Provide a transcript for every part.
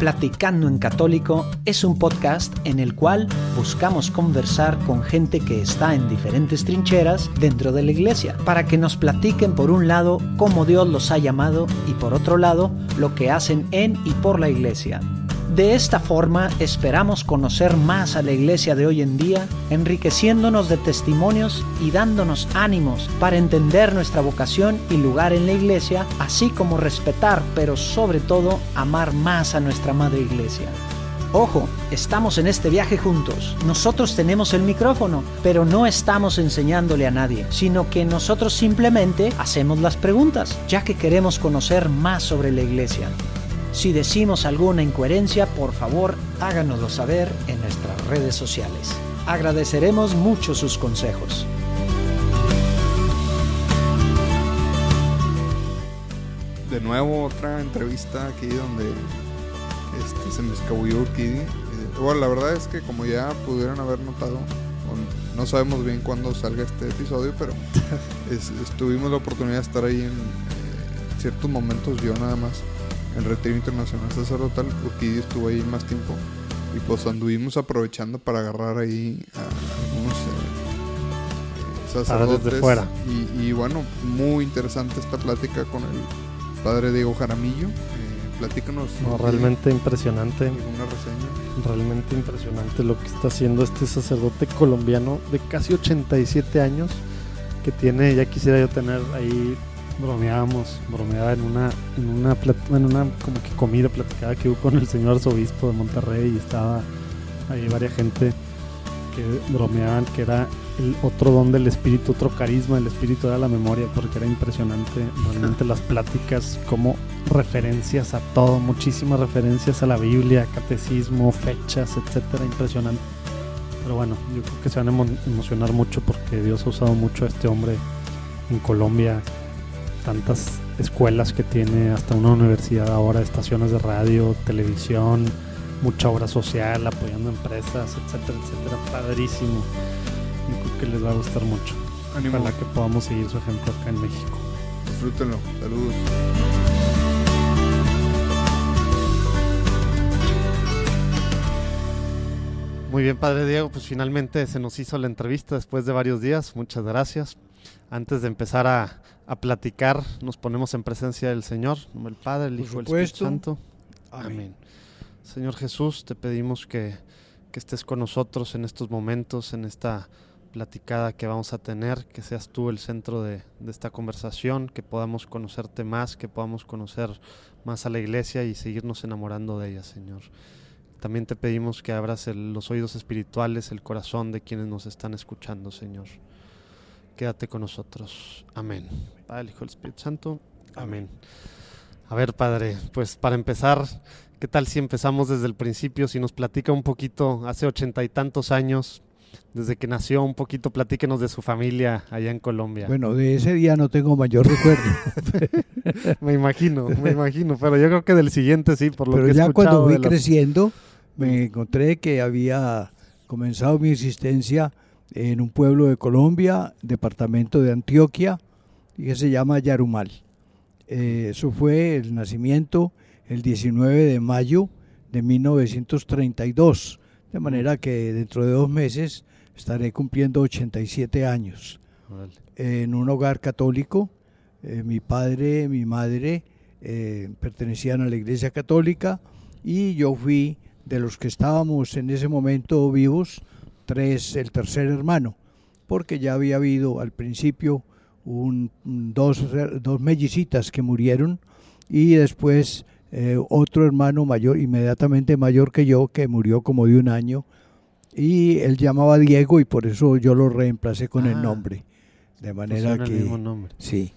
Platicando en Católico es un podcast en el cual buscamos conversar con gente que está en diferentes trincheras dentro de la iglesia, para que nos platiquen por un lado cómo Dios los ha llamado y por otro lado lo que hacen en y por la iglesia. De esta forma esperamos conocer más a la iglesia de hoy en día, enriqueciéndonos de testimonios y dándonos ánimos para entender nuestra vocación y lugar en la iglesia, así como respetar, pero sobre todo amar más a nuestra madre iglesia. Ojo, estamos en este viaje juntos. Nosotros tenemos el micrófono, pero no estamos enseñándole a nadie, sino que nosotros simplemente hacemos las preguntas, ya que queremos conocer más sobre la iglesia. Si decimos alguna incoherencia, por favor háganoslo saber en nuestras redes sociales. Agradeceremos mucho sus consejos. De nuevo otra entrevista aquí donde este, se me escabulló Urquidi. Eh, bueno, la verdad es que como ya pudieron haber notado, no sabemos bien cuándo salga este episodio, pero tuvimos la oportunidad de estar ahí en eh, ciertos momentos yo nada más el retiro internacional sacerdotal, Urquidio estuvo ahí más tiempo y pues anduvimos aprovechando para agarrar ahí a algunos eh, eh, sacerdotes. De fuera. Y, bueno, muy interesante esta plática con el padre Diego Jaramillo. Eh, platícanos. realmente impresionante. Una reseña. Realmente impresionante lo que está haciendo este sacerdote colombiano de casi 87 años que tiene, ya quisiera yo tener ahí bromeábamos, bromeaba en una, en una, en una como que comida platicada que hubo con el señor arzobispo de Monterrey y estaba ahí varias gente que bromeaban que era el otro don del espíritu, otro carisma del espíritu de la memoria, porque era impresionante realmente las pláticas, como referencias a todo, muchísimas referencias a la Biblia, catecismo, fechas, etcétera, impresionante. Pero bueno, yo creo que se van a emocionar mucho porque Dios ha usado mucho a este hombre en Colombia tantas escuelas que tiene, hasta una universidad ahora, estaciones de radio, televisión, mucha obra social, apoyando empresas, etcétera, etcétera. Padrísimo. Yo creo que les va a gustar mucho. Ojalá que podamos seguir su ejemplo acá en México. Disfrútenlo. Saludos. Muy bien, Padre Diego, pues finalmente se nos hizo la entrevista después de varios días. Muchas gracias. Antes de empezar a, platicar, nos ponemos en presencia del Señor, el Padre, el Hijo el Espíritu Santo. Amén. Señor Jesús, te pedimos que, estés con nosotros en estos momentos, en esta platicada que vamos a tener, que seas tú el centro de, esta conversación, que podamos conocerte más, que podamos conocer más a la iglesia y seguirnos enamorando de ella, Señor. También te pedimos que abras los oídos espirituales, el corazón de quienes nos están escuchando, Señor quédate con nosotros. Amén. Padre, Hijo, el Espíritu Santo. Amén. A ver, Padre, pues para empezar, ¿qué tal si empezamos desde el principio? Si nos platica un poquito, hace ochenta y tantos años, desde que nació, un poquito platíquenos de su familia allá en Colombia. Bueno, de ese día no tengo mayor recuerdo. me imagino, me imagino, pero yo creo que del siguiente sí, por lo pero que ya cuando fui creciendo, me encontré que había comenzado mi existencia en un pueblo de Colombia, departamento de Antioquia, y que se llama Yarumal. Eh, eso fue el nacimiento el 19 de mayo de 1932, de manera que dentro de dos meses estaré cumpliendo 87 años. en un hogar católico, eh, mi padre, mi madre eh, pertenecían a la iglesia católica y yo fui de los que estábamos en ese momento vivos, tres, el tercer hermano, porque ya había habido al principio un, dos, dos mellicitas que murieron y después eh, otro hermano mayor, inmediatamente mayor que yo, que murió como de un año, y él llamaba Diego y por eso yo lo reemplacé con el ah, nombre. De manera que... El mismo nombre. Sí.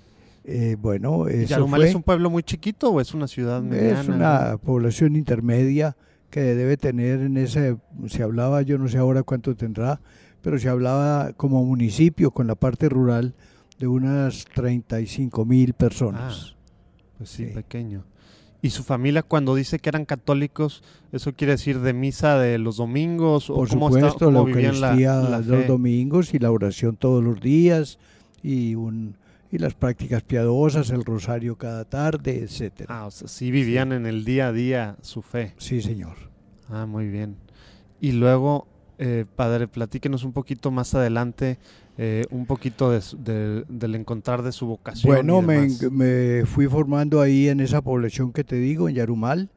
Eh, bueno, eso fue, es un pueblo muy chiquito o es una ciudad mediana? Es una población intermedia que debe tener en ese, se hablaba, yo no sé ahora cuánto tendrá, pero se hablaba como municipio con la parte rural de unas 35 mil personas. Ah, pues sí, pequeño. ¿Y su familia cuando dice que eran católicos, eso quiere decir de misa de los domingos? Por supuesto, la Eucaristía los domingos y la oración todos los días y, un, y las prácticas piadosas, el rosario cada tarde, etcétera. Ah, o sea, sí vivían en el día a día su fe. Sí, señor. Ah, muy bien. Y luego, eh, padre, platíquenos un poquito más adelante, eh, un poquito de de- del encontrar de su vocación. Bueno, me, me fui formando ahí en esa población que te digo, en Yarumal,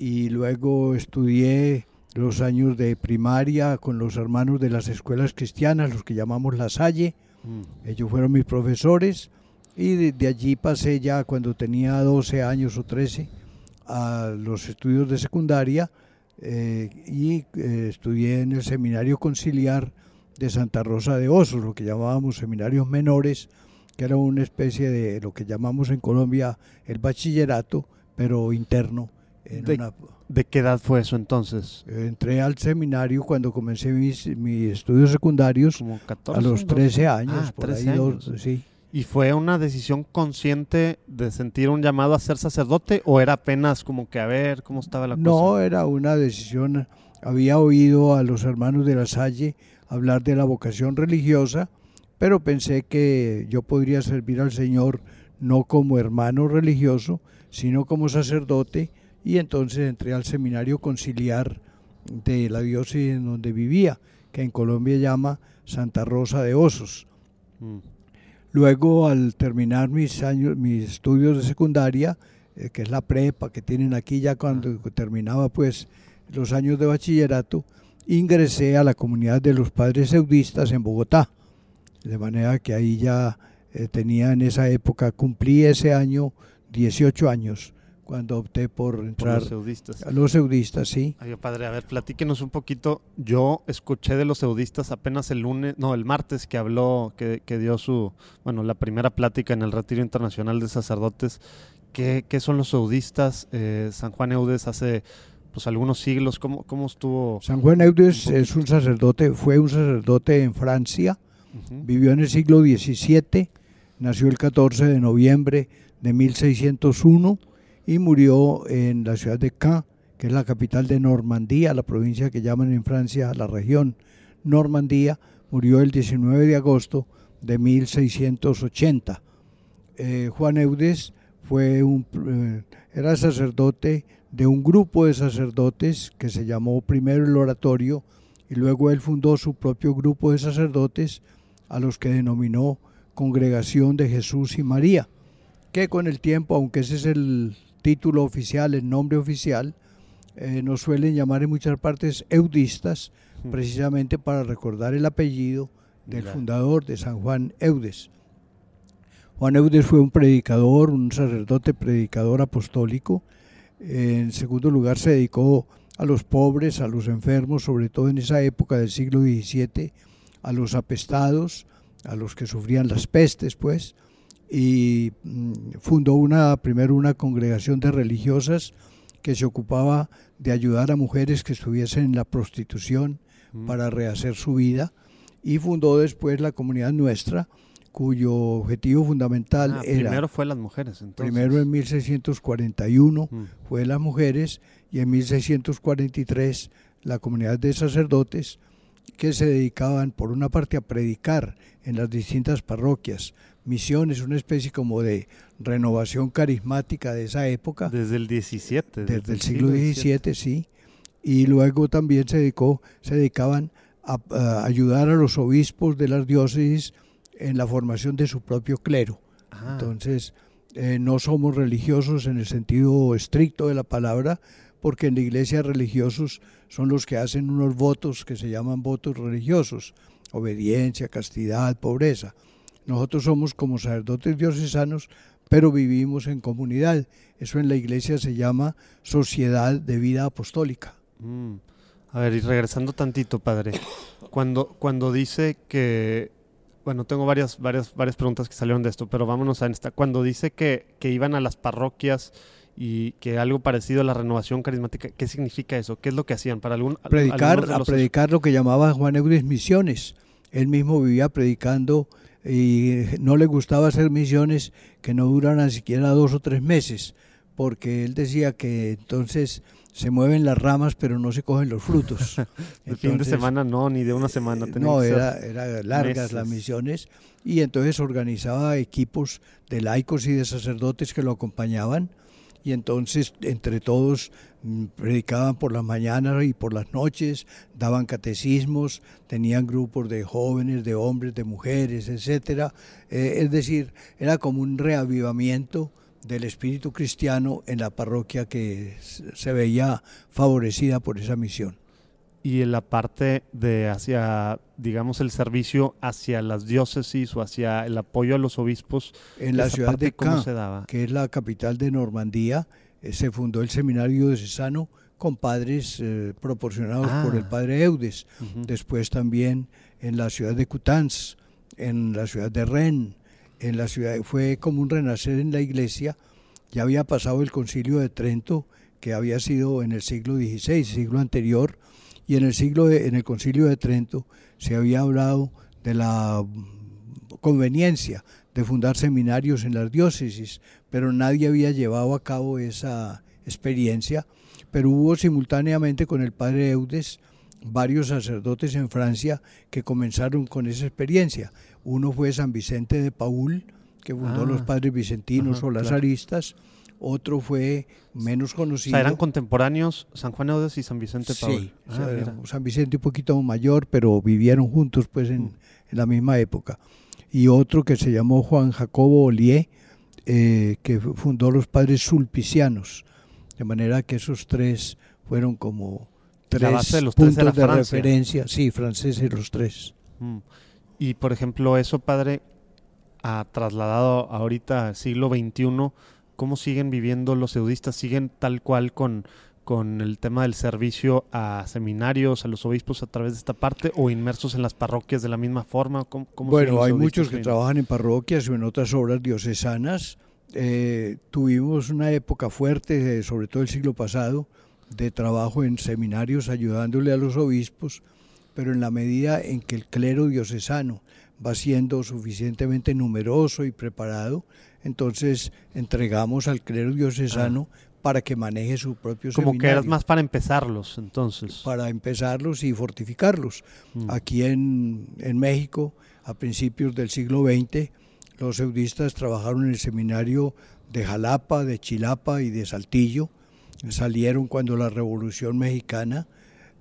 y luego estudié los años de primaria con los hermanos de las escuelas cristianas, los que llamamos La Salle. Mm, Ellos fueron mis profesores y de, de allí pasé ya cuando tenía 12 años o 13 a los estudios de secundaria eh, y eh, estudié en el seminario conciliar de Santa Rosa de Osos, lo que llamábamos seminarios menores, que era una especie de lo que llamamos en Colombia el bachillerato, pero interno. en De- una- ¿De qué edad fue eso entonces? entré al seminario cuando comencé mis, mis estudios secundarios Como 14. a los 12? 13 años, Ah, por 13 ahí, dos- años. sí. ¿Y fue una decisión consciente de sentir un llamado a ser sacerdote o era apenas como que a ver cómo estaba la No, cosa? era una decisión. Había oído a los hermanos de la Salle hablar de la vocación religiosa, pero pensé que yo podría servir al Señor no como hermano religioso, sino como sacerdote, y entonces entré al seminario conciliar de la diócesis en donde vivía, que en Colombia llama Santa Rosa de Osos. Mm, Luego, al terminar mis años, mis estudios de secundaria, eh, que es la prepa que tienen aquí ya cuando terminaba pues los años de bachillerato, ingresé a la comunidad de los padres eudistas en Bogotá. De manera que ahí ya eh, tenía en esa época, cumplí ese año 18 años cuando opté por por entrar los eudistas. a los eudistas, sí. Ay, padre, a ver, platíquenos un poquito. Yo escuché de los eudistas apenas el lunes, no, el martes que habló, que, que dio su, bueno, la primera plática en el Retiro Internacional de Sacerdotes. ¿Qué, qué son los eudistas? Eh, San Juan Eudes hace pues algunos siglos, ¿cómo, cómo estuvo? San Juan Eudes Un es un sacerdote, fue un sacerdote en Francia. Vivió en el siglo XVII, nació el 14 de noviembre de 1601 y murió en la ciudad de Caen, que es la capital de Normandía, la provincia que llaman en Francia la región Normandía. Murió el 19 de agosto de 1680. Eh, Juan Eudes fue un, eh, era sacerdote de un grupo de sacerdotes que se llamó primero el oratorio y luego él fundó su propio grupo de sacerdotes a los que denominó Congregación de Jesús y María, que con el tiempo, aunque ese es el título oficial, el nombre oficial, eh, nos suelen llamar en muchas partes eudistas, Mm. precisamente para recordar el apellido del fundador de San Juan Eudes. Juan Eudes fue un predicador, un sacerdote predicador apostólico. En segundo lugar, se dedicó a los pobres, a los enfermos, sobre todo en esa época del siglo XVII, a los apestados, a los que sufrían las pestes, pues, y mm, fundó una, primero una congregación de religiosas que se ocupaba de ayudar a mujeres que estuviesen en la prostitución Mm. para rehacer su vida, y fundó después la comunidad nuestra, cuyo objetivo fundamental Ah, era, primero fue las mujeres, entonces. primero en 1641, Mm. fue las mujeres y en 1643 la comunidad de sacerdotes que se dedicaban por una parte a predicar en las distintas parroquias, misiones, una especie como de renovación carismática de esa época, Desde el 17. desde el siglo XVII, sí, y luego también se dedicó, se dedicaban a, a ayudar a los obispos de las diócesis en la formación de su propio clero. Ah, Entonces, eh, no somos religiosos en el sentido estricto de la palabra, porque en la iglesia religiosos son los que hacen unos votos que se llaman votos religiosos, obediencia, castidad, pobreza. Nosotros somos como sacerdotes diocesanos, pero vivimos en comunidad. Eso en la iglesia se llama sociedad de vida apostólica. Mm. A ver, y regresando tantito, padre. Cuando, cuando dice que. Bueno, tengo varias, varias, varias preguntas que salieron de esto, pero vámonos a esta. Cuando dice que, que iban a las parroquias y que algo parecido a la renovación carismática, ¿qué significa eso? ¿Qué es lo que hacían? Para algún, Predicar, a predicar lo que llamaba Juan Eudes misiones. Él mismo vivía predicando y no le gustaba hacer misiones que no duraran siquiera dos o tres meses, porque él decía que entonces se mueven las ramas pero no se cogen los frutos. de fin de semana no, ni de una semana. No, era, era largas las misiones y entonces organizaba equipos de laicos y de sacerdotes que lo acompañaban y entonces entre todos mm, predicaban por las mañanas y por las noches, daban catecismos, tenían grupos de jóvenes, de hombres, de mujeres, etcétera. Eh, es decir, era como un reavivamiento del espíritu cristiano en la parroquia que se veía favorecida por esa misión. Y en la parte de hacia, digamos, el servicio hacia las diócesis o hacia el apoyo a los obispos. En la ciudad de Caen, que es la capital de Normandía, eh, se fundó el seminario de Cesano con padres eh, proporcionados por el ah. padre Eudes. Después también en la ciudad de Coutances, en la ciudad de Rennes, en la ciudad, fue como un renacer en la iglesia. Ya había pasado el concilio de Trento, que había sido en el siglo XVI, siglo anterior, y en el siglo en el concilio de Trento se había hablado de la conveniencia de fundar seminarios en las diócesis, pero nadie había llevado a cabo esa experiencia. Pero hubo simultáneamente con el padre Eudes varios sacerdotes en Francia que comenzaron con esa experiencia. Uno fue San Vicente de Paul, que fundó los ah. padres vicentinos o las aristas. Otro fue menos conocido. O sea, eran contemporáneos San Juan Eudes y San Vicente Paul. Sí, ah, San Vicente un poquito mayor, pero vivieron juntos pues en, mm. en, la misma época. Y otro que se llamó Juan Jacobo Olié, eh, que fundó los padres sulpicianos. De manera que esos tres fueron como tres de los puntos de referencia. Sí, franceses los tres. Mm. Y por ejemplo, eso, padre, ha trasladado ahorita al siglo XXI, ¿cómo siguen viviendo los eudistas? ¿Siguen tal cual con, con el tema del servicio a seminarios, a los obispos a través de esta parte o inmersos en las parroquias de la misma forma? ¿Cómo, bueno, hay muchos que trabajan en parroquias o en otras obras diocesanas. Eh, tuvimos una época fuerte, sobre todo el siglo pasado, de trabajo en seminarios ayudándole a los obispos pero en la medida en que el clero diocesano va siendo suficientemente numeroso y preparado, entonces entregamos al clero diocesano ah. para que maneje su propio Como que eras más para empezarlos, entonces. Para empezarlos y fortificarlos. Mm. Aquí en, en México, a principios del siglo XX, los eudistas trabajaron en el seminario de Jalapa, de Chilapa y de Saltillo. Salieron cuando la Revolución Mexicana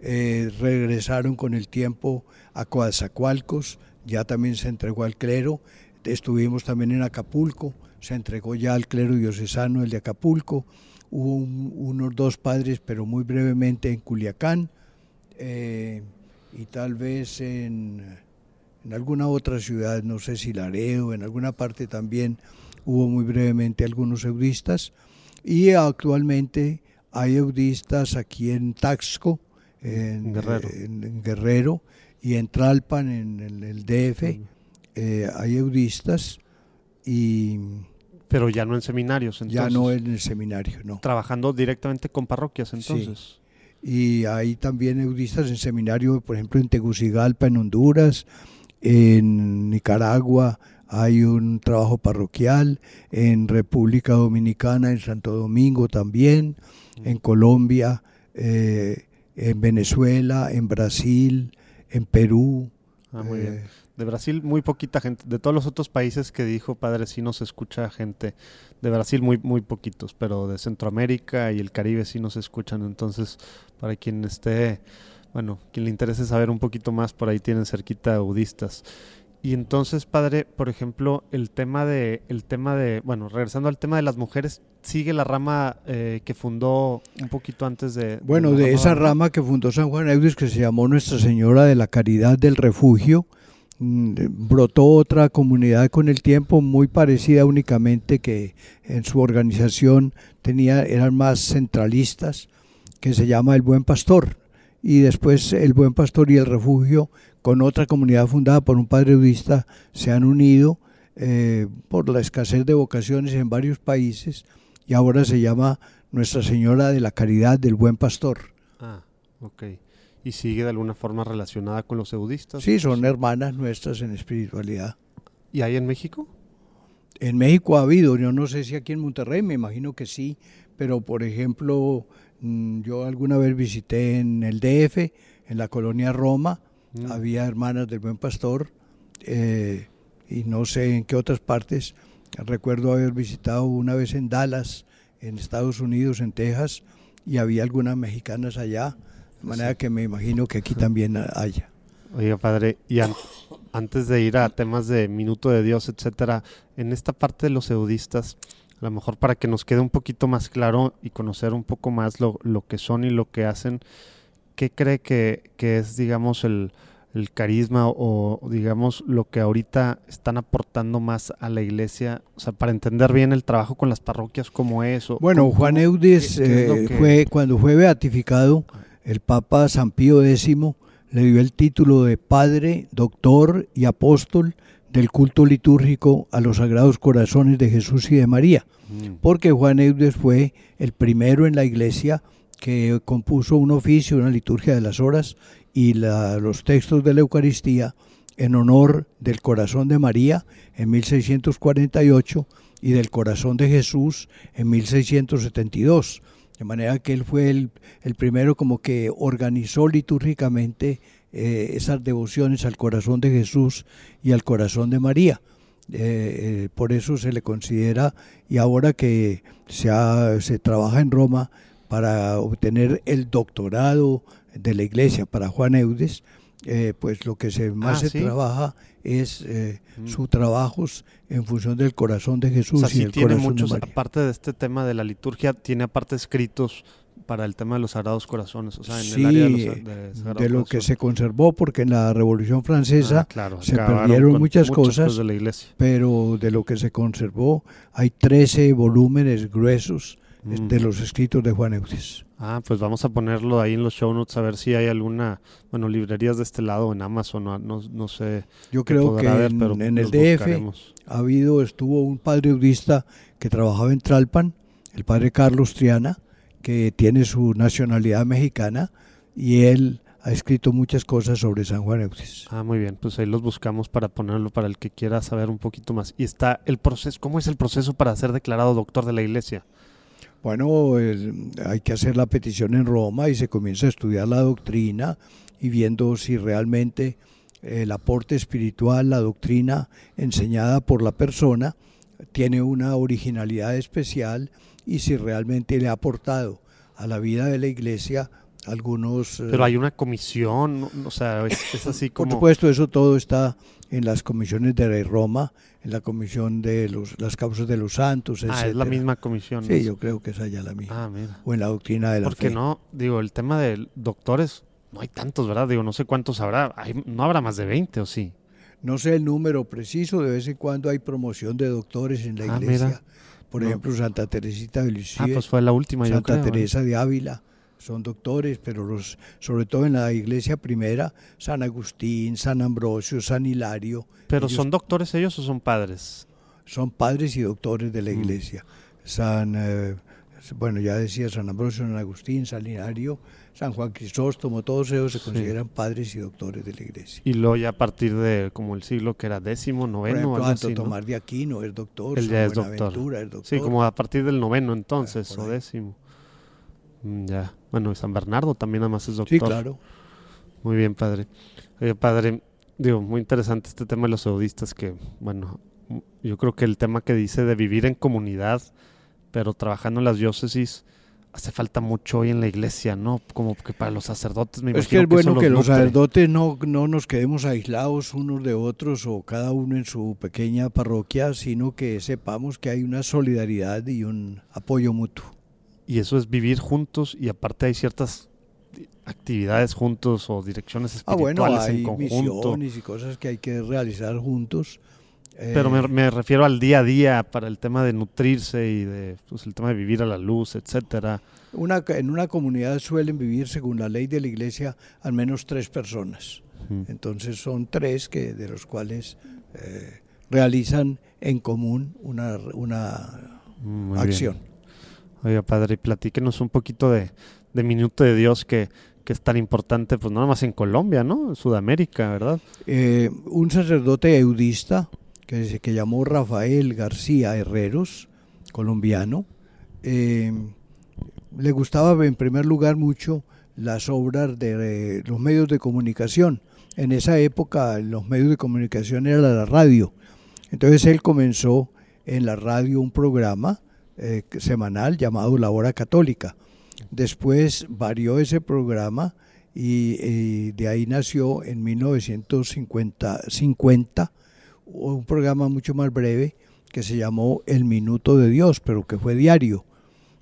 eh, regresaron con el tiempo a Coatzacoalcos, ya también se entregó al clero, estuvimos también en Acapulco, se entregó ya al clero diocesano el de Acapulco, hubo unos dos padres, pero muy brevemente en Culiacán, eh, y tal vez en, en, alguna otra ciudad, no sé si Laredo, en alguna parte también hubo muy brevemente algunos eudistas, y actualmente hay eudistas aquí en Taxco, en Guerrero, en, Guerrero y en Tralpan, en, el DF, eh, hay eudistas y... Pero ya no en seminarios, entonces. Ya no en el seminario, no. Trabajando directamente con parroquias, entonces. Y hay también eudistas en seminario, por ejemplo, en Tegucigalpa, en Honduras, en Nicaragua hay un trabajo parroquial, en República Dominicana, en Santo Domingo también, en Colombia, eh, en Venezuela, en Brasil, en Perú. Ah, muy bien. De Brasil muy poquita gente. De todos los otros países que dijo padre sí nos escucha gente. De Brasil muy muy poquitos, pero de Centroamérica y el Caribe sí nos escuchan. Entonces, para quien esté, bueno, quien le interese saber un poquito más, por ahí tienen cerquita budistas. Y entonces, padre, por ejemplo, el tema de, el tema de, bueno, regresando al tema de las mujeres, sigue la rama eh, que fundó un poquito antes de. Bueno, de, esa rama que fundó San Juan Eudis, que se llamó Nuestra Señora de la Caridad del Refugio, brotó otra comunidad con el tiempo muy parecida únicamente que en su organización tenía eran más centralistas que se llama el Buen Pastor y después el Buen Pastor y el Refugio con otra comunidad fundada por un padre budista se han unido eh, por la escasez de vocaciones en varios países y ahora se llama Nuestra Señora de la Caridad del Buen Pastor. Ah, ok. ¿Y sigue de alguna forma relacionada con los eudistas? Sí, son hermanas nuestras en espiritualidad. ¿Y hay en México? En México ha habido, yo no sé si aquí en Monterrey, me imagino que sí, pero por ejemplo, mm, yo alguna vez visité en el DF, en la colonia Roma, Mm. había hermanas del Buen Pastor, eh, y no sé en qué otras partes. Recuerdo haber visitado una vez en Dallas, en Estados Unidos, en Texas, y había algunas mexicanas allá, de manera que me imagino que aquí también haya. Oiga, padre, y an- antes de ir a temas de minuto de Dios, etcétera, en esta parte de los eudistas, a lo mejor para que nos quede un poquito más claro y conocer un poco más lo, lo que son y lo que hacen, ¿qué cree que, que es, digamos, el, el carisma o, digamos, lo que ahorita están aportando más a la iglesia? O sea, para entender bien el trabajo con las parroquias, ¿cómo es? O, Bueno, Juan Eudis, eh, que- fue, cuando fue beatificado, el Papa San Pío X le dio el título de Padre, Doctor y Apóstol del culto litúrgico a los Sagrados Corazones de Jesús y de María, Mm, porque Juan Eudes fue el primero en la iglesia que compuso un oficio, una liturgia de las horas y la- los textos de la Eucaristía en honor del corazón de María en 1648 y del corazón de Jesús en 1672. De manera que él fue el, el primero como que organizó litúrgicamente eh, esas devociones al corazón de Jesús y al corazón de María. Eh, eh, por eso se le considera, y ahora que se, se trabaja en Roma para obtener el doctorado de la iglesia para Juan Eudes, eh, pues lo que se más Ah, se ¿sí? trabaja es eh, Mm. sus trabajos en función del corazón de O Jesús sea, y sí el tiene corazón muchos, de María. aparte de este tema de la liturgia, tiene aparte escritos para el tema de los sagrados corazones, o sea, en el Sí, área de, los, de Sagrado de lo que se conservó, porque en la Revolución Francesa, Ah, claro, se perdieron muchas cosas. de la iglesia. pero de lo que se conservó hay 13 volúmenes gruesos Mm. de los escritos de Juan Eudes. Ah, pues vamos a ponerlo ahí en los show notes a ver si hay alguna, bueno, librerías de este lado en Amazon, no, no, no sé. Yo creo que haber, en, pero en el DF buscaremos. ha habido, estuvo un padre eudista que trabajaba en Tralpan, el padre Carlos Triana, que tiene su nacionalidad mexicana y él ha escrito muchas cosas sobre San Juan Eudes. Ah, muy bien, pues ahí los buscamos para ponerlo para el que quiera saber un poquito más. Y está el proceso, ¿cómo es el proceso para ser declarado doctor de la iglesia? Bueno, hay que hacer la petición en Roma y se comienza a estudiar la doctrina y viendo si realmente el aporte espiritual, la doctrina enseñada por la persona, tiene una originalidad especial y si realmente le ha aportado a la vida de la iglesia algunos... eh, Pero hay una comisión, o sea, es, es así por como... supuesto, eso todo está en las comisiones de Roma, en la comisión de los, las causas de los santos, ah, es la misma comisión. Sí, yo creo que es allá la misma. Ah, mira. O en la doctrina de la Porque fe. no, digo, el tema de doctores, no hay tantos, ¿verdad? Digo, no sé cuántos habrá, hay- no habrá más de 20 o sí. No sé el número preciso, de vez en cuando hay promoción de doctores en la Ah, iglesia. mira. Por No. ejemplo, Santa Teresita de Lisieux, Ah, pues fue la última, yo Santa creo. ¿eh? Teresa de Ávila, son doctores, pero los, sobre todo en la iglesia primera, San Agustín, San Ambrosio, San Hilario, Pero ellos son doctores ellos o son padres? son padres y doctores de la Mm. iglesia. San, eh, bueno, ya decía San Ambrosio, San Agustín, San Hilario, San Juan Crisóstomo, todos ellos se Sí. consideran padres y doctores de la iglesia. Y luego ya a partir de como el siglo que era décimo, Por noveno, ejemplo, algo Santo así, ¿no? Tomás de Aquino es doctor, Él San ya es doctor. Es doctor. Sí, como a partir del noveno entonces, por o décimo. Mm, Ya. Bueno, San Bernardo también además es doctor. Sí, claro. Muy bien, padre. Oye, padre, digo, muy interesante este tema de los eudistas que, bueno, yo creo que el tema que dice de vivir en comunidad, pero trabajando en las diócesis, hace falta mucho hoy en la iglesia, ¿no? Como que para los sacerdotes me Es que imagino es bueno que los nutre. sacerdotes no, no nos quedemos aislados unos de otros o cada uno en su pequeña parroquia, sino que sepamos que hay una solidaridad y un apoyo mutuo. Y eso es vivir juntos y aparte hay ciertas actividades juntos o direcciones Ah, bueno, espirituales hay en conjunto. misiones y cosas que hay que realizar juntos. Pero me, Eh, me refiero al día a día para el tema de nutrirse y de pues, el tema de vivir a la luz, etcétera. una, en una comunidad suelen vivir, según la ley de la iglesia, al menos tres personas. Entonces son tres que de los cuales eh, realizan en común una, una Mm, bien. Oiga, padre, platíquenos un poquito de, Minuto de Dios que, es tan importante, pues no más en Colombia, ¿no? En Sudamérica, ¿verdad? Eh, un sacerdote eudista que se que llamó Rafael García Herreros, colombiano. Eh, le gustaba en primer lugar mucho las obras de los medios de comunicación. En esa época los medios de comunicación era la radio. Entonces él comenzó en la radio un programa eh, semanal llamado La Hora Católica. Después varió ese programa y, y de ahí nació en 1950 50, un programa mucho más breve que se llamó El Minuto de Dios, pero que fue diario.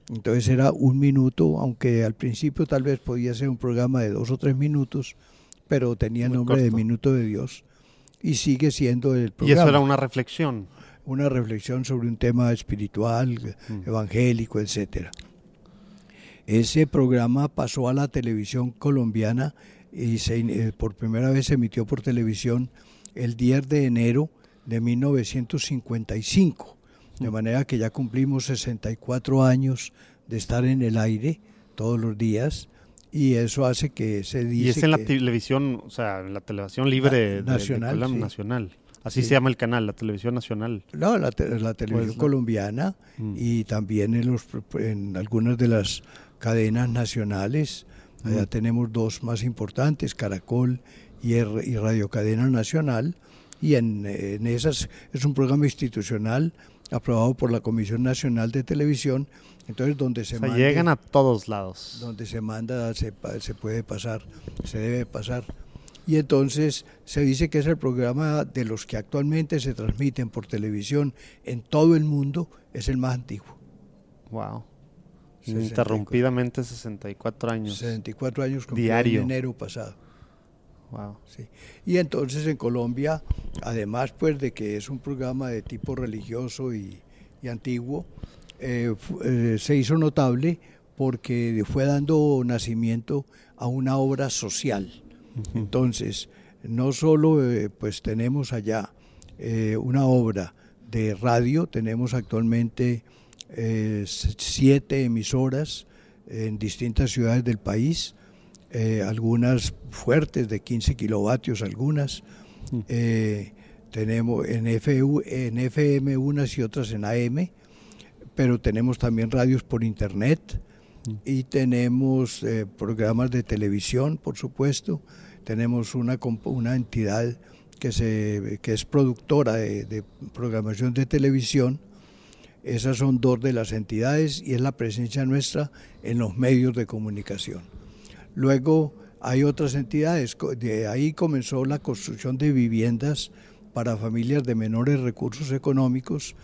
Entonces era un minuto, aunque al principio tal vez podía ser un programa de dos o tres minutos, pero tenía Muy nombre de. Minuto de Dios y sigue siendo el Y programa eso era una reflexión. Una reflexión sobre un tema espiritual, Mm. evangélico, etcétera. Ese programa pasó a la televisión colombiana y se, eh, por primera vez se emitió por televisión el 10 de enero de 1955. De Mm. manera que ya cumplimos 64 años de estar en el aire todos los días y eso hace que se dice Y es en la televisión, o sea, en la televisión libre de- de- de nacional, sí. nacional. Así Sí. se llama el canal, la televisión nacional. No, la, te- la televisión Pues, colombiana Mm. y también en, los, en algunas de las cadenas nacionales. Allá Mm. tenemos dos más importantes, Caracol y, R- y Radio Cadena Nacional. Y en, en esas es un programa institucional aprobado por la Comisión Nacional de Televisión. Entonces, donde se O sea, mande- llegan a todos lados. donde se manda, se, se puede pasar, se debe pasar. Y entonces se dice que es el programa de los que actualmente se transmiten por televisión en todo el mundo, es el más antiguo. Wow. 64. Ininterrumpidamente 64 años. 64 años Diario. en enero pasado. Wow. sí. Y entonces en Colombia, además pues de que es un programa de tipo religioso y, y antiguo, eh, eh, se hizo notable porque fue dando nacimiento a una obra social. Entonces, no solo eh, pues tenemos allá eh, una obra de radio, tenemos actualmente eh, siete emisoras en distintas ciudades del país, eh, algunas fuertes de 15 kilovatios, algunas. Eh, tenemos en, FU, en FM unas y otras en AM, pero tenemos también radios por internet y tenemos eh, programas de televisión, por supuesto. Tenemos una, una entidad que, se, que es productora de, de programación de televisión. Esas son dos de las entidades y es la presencia nuestra en los medios de comunicación. Luego hay otras entidades, de ahí comenzó la construcción de viviendas para familias de menores recursos económicos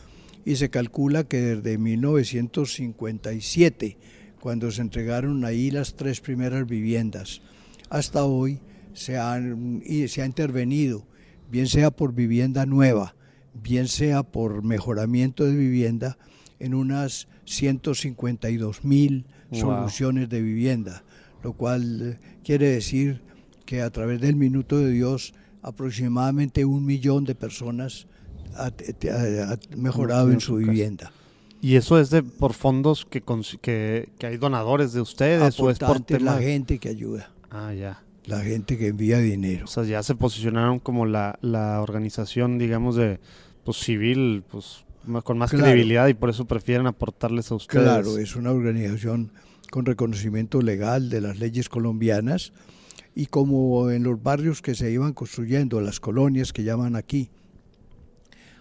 y se calcula que desde 1957, cuando se entregaron ahí las tres primeras viviendas, hasta hoy se, han, y se ha intervenido, bien sea por vivienda nueva, bien sea por mejoramiento de vivienda, en unas 152 mil Wow. soluciones de vivienda, lo cual eh, quiere decir que a través del Minuto de Dios aproximadamente un millón de personas ha, ha- ha mejorado en su vivienda. ¿Y eso es de por fondos que, que, que hay donadores de ustedes o es por tema? la gente que ayuda, Ah, ya. la gente que envía dinero. O sea, ya se posicionaron como la, la organización, digamos, de pues civil, pues con más Claro. credibilidad y por eso prefieren aportarles a ustedes. Claro, es una organización con reconocimiento legal de las leyes colombianas y como en los barrios que se iban construyendo, las colonias que llaman aquí,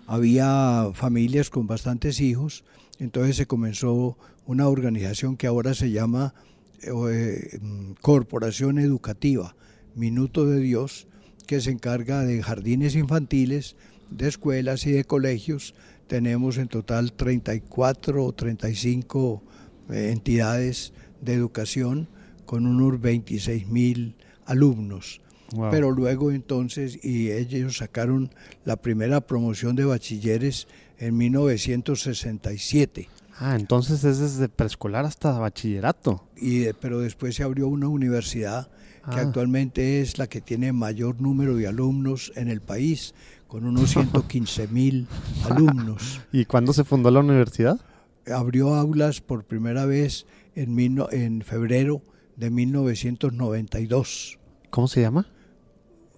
había familias con bastantes hijos, entonces se comenzó una organización que ahora se llama eh, mm, Corporación Educativa, Minuto de Dios, que se encarga de jardines infantiles, de escuelas y de colegios. Tenemos en total 34 o 35 eh, entidades de educación con unos 26 mil alumnos. Wow. Pero luego entonces, y ellos sacaron la primera promoción de bachilleres en 1967. Ah, entonces es desde preescolar hasta bachillerato. Y, de- pero después se abrió una universidad que Ah. actualmente es la que tiene mayor número de alumnos en el país, con unos 115 mil alumnos. ¿Y cuándo se fundó la universidad? Abrió aulas por primera vez en, en febrero de 1992. ¿Cómo se llama?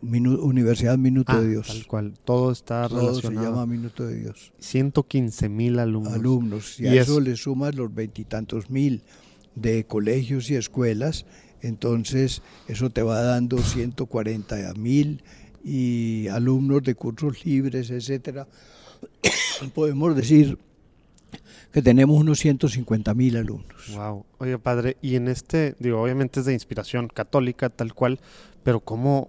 Minu- Universidad Minuto Ah, de Dios. Tal cual. Todo está Todo se relacionado. llama Minuto de Dios. 115 mil alumnos. alumnos. Y, Y a es- eso le sumas los veintitantos mil de colegios y escuelas, entonces eso te va dando 140 mil y alumnos de cursos libres, etcétera. Podemos decir que tenemos unos 150 mil alumnos. Wow. Oye, padre, y en este, digo, obviamente es de inspiración católica, tal cual, pero ¿cómo,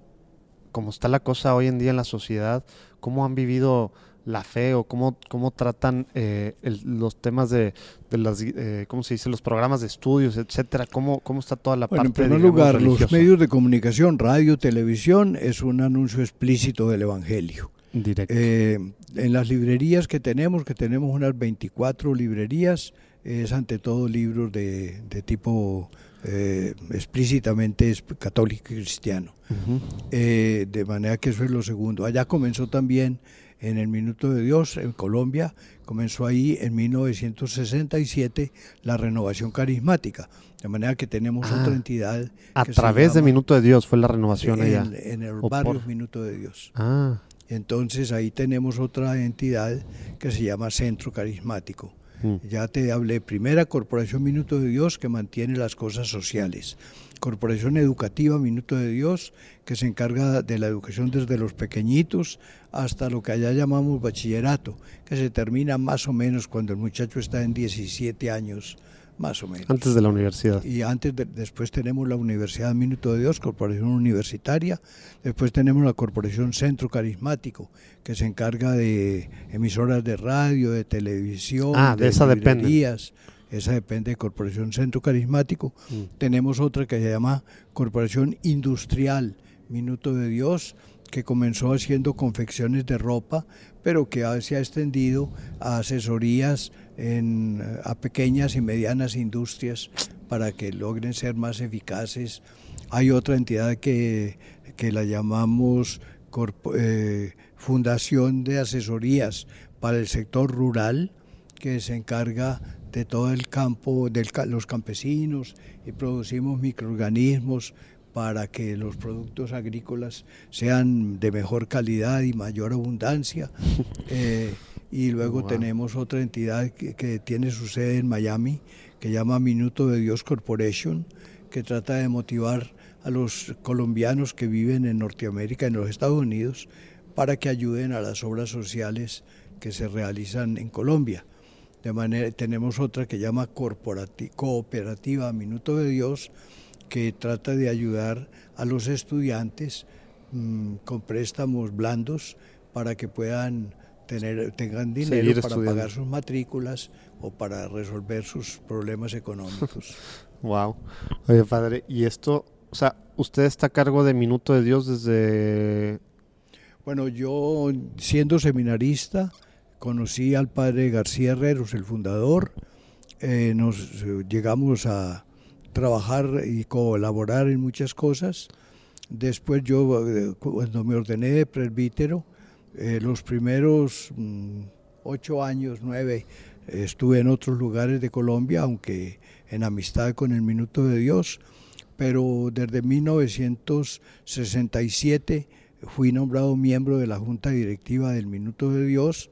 cómo está la cosa hoy en día en la sociedad? ¿Cómo han vivido la fe o cómo, cómo tratan eh, el- los temas de, de las, eh, ¿cómo se dice? Los programas de estudios, etcétera. ¿Cómo, cómo está toda la Bueno, en parte, primer digamos, lugar, los medios de comunicación, radio, televisión, es un anuncio explícito del Evangelio. Directo. Eh, en las librerías que tenemos, que tenemos unas 24 librerías, es ante todo libros de, de tipo eh, explícitamente es- católico y cristiano. Ujú. Eh, de manera que eso es lo segundo. Allá comenzó también en el Minuto de Dios, en Colombia, comenzó ahí en 1967 la renovación carismática. De manera que tenemos Ah, otra entidad. A que través de Minuto de Dios fue la renovación allá. en, en el barrio por- Minuto de Dios. Ah, Entonces ahí tenemos otra entidad que se llama Centro Carismático. mm. Ya te hablé, primera Corporación Minuto de Dios que mantiene las cosas sociales. Corporación Educativa Minuto de Dios que se encarga de la educación desde los pequeñitos hasta lo que allá llamamos bachillerato, que se termina más o menos cuando el muchacho está en 17 años, más o menos. antes de la universidad. Y antes, de- después tenemos la Universidad Minuto de Dios, Corporación Universitaria. Después tenemos la Corporación Centro Carismático, que se encarga de emisoras de radio, de televisión, Ah, de esa depende. Esa depende de Corporación Centro Carismático. Mm. Tenemos otra que se llama Corporación Industrial Minuto de Dios, que comenzó haciendo confecciones de ropa, pero que se ha extendido a asesorías en, eh, a pequeñas y medianas industrias para que logren ser más eficaces. Hay otra entidad que, que la llamamos corpo- eh, Fundación de Asesorías para el Sector Rural, que se encarga de todo el campo, de los campesinos, y producimos microorganismos para que los productos agrícolas sean de mejor calidad y mayor abundancia. y luego Wow. tenemos otra entidad que, que tiene su sede en Miami, que llama Minuto de Dios Corporation, que trata de motivar a los colombianos que viven en Norteamérica, en los Estados Unidos, para que ayuden a las obras sociales que se realizan en Colombia. De manera, tenemos otra que llama corporati- Cooperativa Minuto de Dios, que trata de ayudar a los estudiantes mm, con préstamos blandos para que puedan tener, tengan dinero para pagar sus matrículas o para resolver sus problemas económicos. Wow. Oye, padre, y esto, o sea, usted está a cargo de Minuto de Dios desde... Bueno, yo siendo seminarista conocí al padre García Herreros, el fundador. Eh, nos eh, llegamos a trabajar y colaborar en muchas cosas. Después yo, eh, cuando me ordené de presbítero, eh, los primeros mm, ocho años, nueve, estuve en otros lugares de Colombia, aunque en amistad con el Minuto de Dios, pero desde 1967 fui nombrado miembro de la Junta Directiva del Minuto de Dios.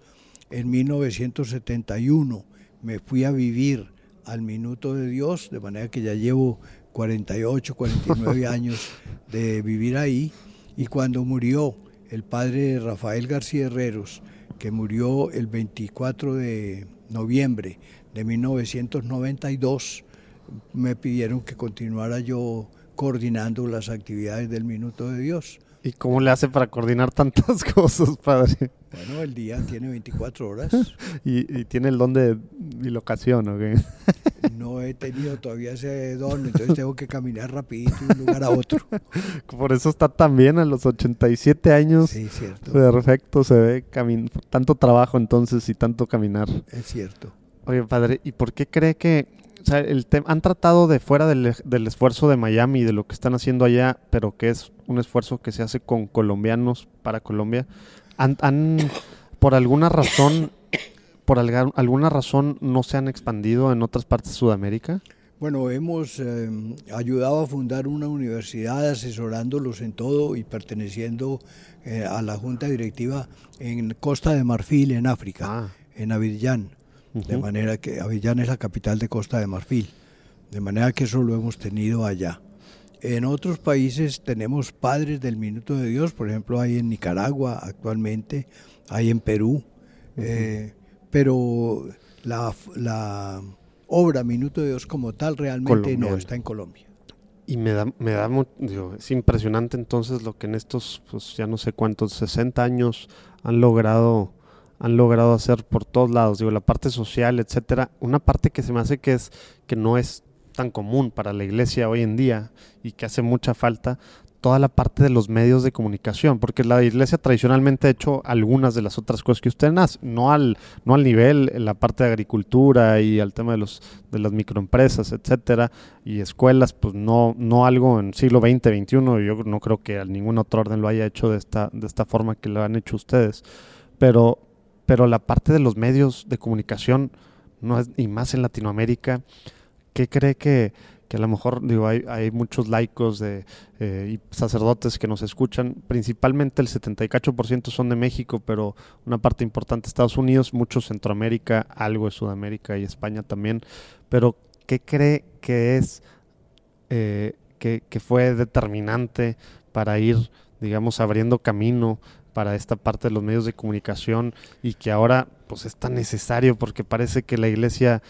En 1971 me fui a vivir al Minuto de Dios, de manera que ya llevo 48, 49 años de vivir ahí. Y cuando murió el padre Rafael García Herreros, que murió el 24 de noviembre de 1992, me pidieron que continuara yo coordinando las actividades del Minuto de Dios. ¿Y cómo le hace para coordinar tantas cosas, padre? Bueno, el día tiene 24 horas. Y, y tiene el don de bilocación, ¿o qué? No he tenido todavía ese don, entonces tengo que caminar rapidito de un lugar a otro. Por eso está tan bien a los 87 años. Sí, cierto. Perfecto, se ve camin tanto trabajo entonces y tanto caminar. Es cierto. Oye, padre, ¿y por qué cree que o sea, el han tratado de fuera del, ej- del esfuerzo de Miami, de lo que están haciendo allá, pero que es un esfuerzo que se hace con colombianos para Colombia? ¿Han, han, por alguna razón, por alguna razón no se han expandido en otras partes de Sudamérica? Bueno, hemos eh, ayudado a fundar una universidad asesorándolos en todo y perteneciendo eh, a la junta directiva en Costa de Marfil, en África, Ah. en Abidjan. De manera que Abidjan es la capital de Costa de Marfil. De manera que eso lo hemos tenido allá. En otros países tenemos padres del Minuto de Dios, por ejemplo, hay en Nicaragua actualmente, hay en Perú, eh, pero la, la obra Minuto de Dios como tal realmente no está en Colombia. Y me da, me da digo, es impresionante entonces lo que en estos, pues ya no sé cuántos, 60 años han logrado, han logrado hacer por todos lados, digo, la parte social, etcétera, una parte que se me hace que es, que no es tan común para la iglesia hoy en día y que hace mucha falta, toda la parte de los medios de comunicación, porque la iglesia tradicionalmente ha hecho algunas de las otras cosas que usted hace, no al, no al nivel, en la parte de agricultura y al tema de los de las microempresas, etcétera, y escuelas, pues no, no algo en siglo XX, XXI, yo no creo que a ningún otro orden lo haya hecho de esta, de esta forma que lo han hecho ustedes. Pero, pero la parte de los medios de comunicación, no es, y más en Latinoamérica, ¿qué cree que, que a lo mejor digo, hay, hay muchos laicos de, eh, y sacerdotes que nos escuchan, principalmente el 78% son de México, pero una parte importante Estados Unidos, mucho Centroamérica, algo de Sudamérica y España también, pero ¿qué cree que es, eh, que, que fue determinante para ir, digamos, abriendo camino para esta parte de los medios de comunicación y que ahora pues es tan necesario porque parece que la iglesia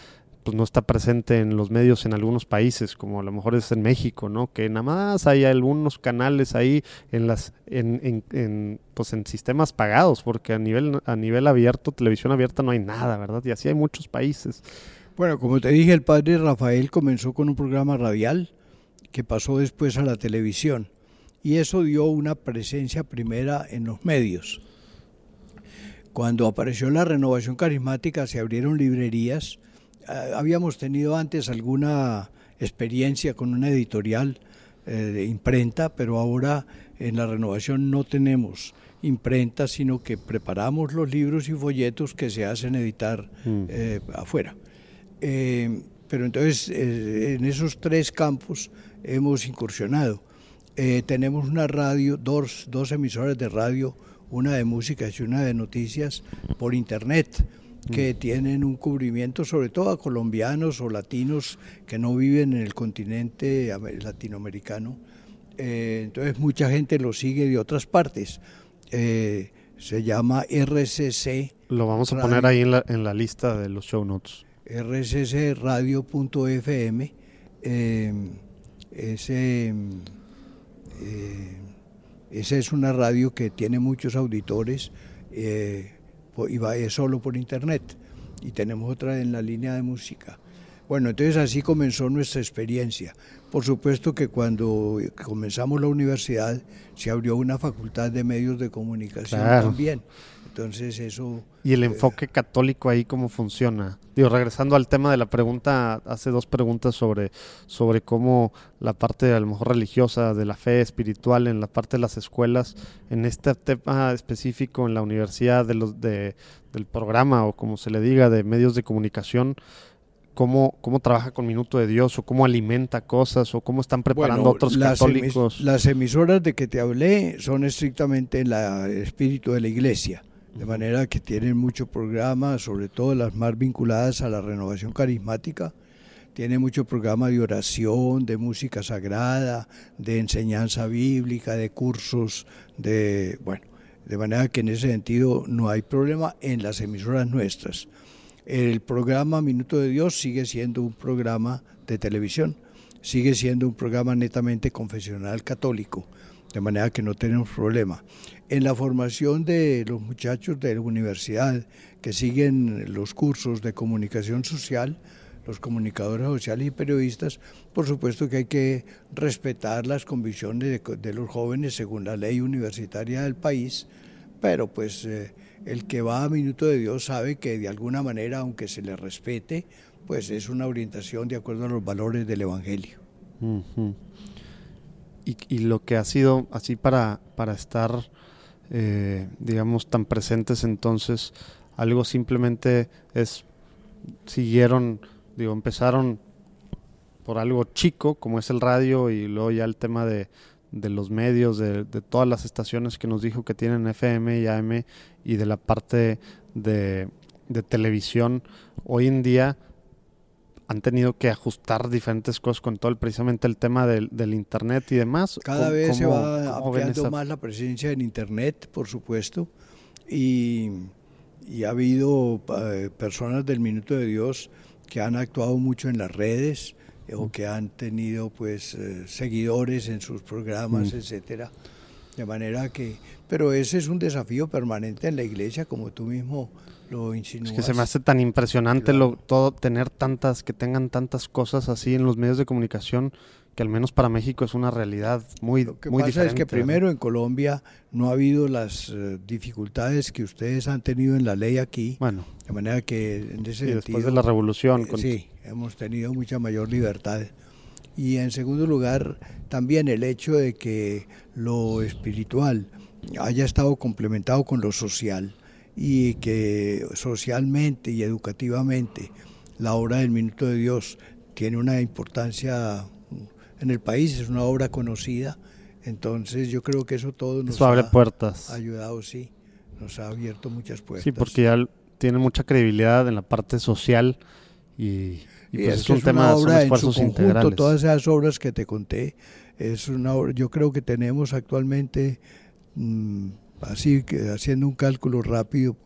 pues no está presente en los medios en algunos países, como a lo mejor es en México, ¿no? Que nada más hay algunos canales ahí en las en, en, en, pues en sistemas pagados, porque a nivel a nivel abierto, televisión abierta no hay nada, ¿verdad? Y así hay muchos países. Bueno, como te dije, el padre Rafael comenzó con un programa radial que pasó después a la televisión y eso dio una presencia primera en los medios. Cuando apareció la renovación carismática se abrieron librerías. Eh, habíamos tenido antes alguna experiencia con una editorial eh, de imprenta, pero ahora en la renovación no tenemos imprenta, sino que preparamos los libros y folletos que se hacen editar Mm. eh, afuera. Eh, pero entonces en esos tres campos hemos incursionado. Tenemos una radio, dos, dos emisoras de radio, una de música y una de noticias por internet, que tienen un cubrimiento sobre todo a colombianos o latinos que no viven en el continente ame- latinoamericano. Eh, entonces mucha gente lo sigue de otras partes. Eh, se llama RCC, Lo vamos a Radio. poner ahí en la, en la lista de los show notes. rccradio.fm. Eh, ese, eh, esa es una radio que tiene muchos auditores eh, y va solo por internet. Y tenemos otra en la línea de música. Bueno, entonces así comenzó nuestra experiencia. Por supuesto que cuando comenzamos la universidad se abrió una facultad de medios de comunicación Claro. también. Entonces eso Y el enfoque católico ahí, ¿cómo funciona? Digo, regresando al tema de la pregunta, hace dos preguntas sobre, sobre cómo la parte a lo mejor religiosa, de la fe espiritual, en la parte de las escuelas, en este tema específico en la universidad de los, de, del programa o como se le diga, de medios de comunicación, cómo, cómo trabaja con Minuto de Dios o cómo alimenta cosas o cómo están preparando Bueno, otros las católicos. emis- las emisoras de que te hablé son estrictamente la- el espíritu de la iglesia, de manera que tienen mucho programa, sobre todo las más vinculadas a la renovación carismática. Tiene mucho programa de oración, de música sagrada, de enseñanza bíblica, de cursos, de bueno, de manera que en ese sentido no hay problema en las emisoras nuestras. El programa Minuto de Dios sigue siendo un programa de televisión, sigue siendo un programa netamente confesional católico, de manera que no tenemos problema. En la formación de los muchachos de la universidad que siguen los cursos de comunicación social, los comunicadores sociales y periodistas, por supuesto que hay que respetar las convicciones de, de los jóvenes según la ley universitaria del país, pero pues eh, el que va a Minuto de Dios sabe que de alguna manera, aunque se le respete, pues es una orientación de acuerdo a los valores del Evangelio. Y, y lo que ha sido así para, para estar, eh, digamos, tan presentes entonces, algo simplemente es, siguieron, digo, empezaron por algo chico como es el radio y luego ya el tema de, de los medios, de, de, todas las estaciones que nos dijo que tienen FM y AM y de la parte de, de televisión, hoy en día han tenido que ajustar diferentes cosas con todo el, precisamente el tema del, del internet y demás. Cada vez se va ampliando más la presencia en internet, por supuesto, y, y ha habido eh, personas del Minuto de Dios que han actuado mucho en las redes eh, o que han tenido pues eh, seguidores en sus programas, etcétera. De manera que, pero ese es un desafío permanente en la iglesia, como tú mismo lo insinúas. Es que se me hace tan impresionante lo, todo tener tantas, que tengan tantas cosas así en los medios de comunicación que al menos para México es una realidad muy Lo que muy pasa diferente. es que primero en Colombia no ha habido las eh, dificultades que ustedes han tenido en la ley aquí, Bueno, de manera que en ese y sentido después de la revolución. eh, con- sí, hemos tenido mucha mayor libertad. Y en segundo lugar, también el hecho de que lo espiritual haya estado complementado con lo social y que socialmente y educativamente la obra del Minuto de Dios tiene una importancia en el país, es una obra conocida. Entonces yo creo que eso todo nos Eso abre ha puertas. ayudado, sí, nos ha abierto muchas puertas. Sí, porque ya tiene mucha credibilidad en la parte social y, y, Y pues es es un tema, son obra en su esfuerzos conjunto, integrales. todas esas obras que te conté, es una obra- yo creo que tenemos actualmente, mm, así que haciendo un cálculo rápido,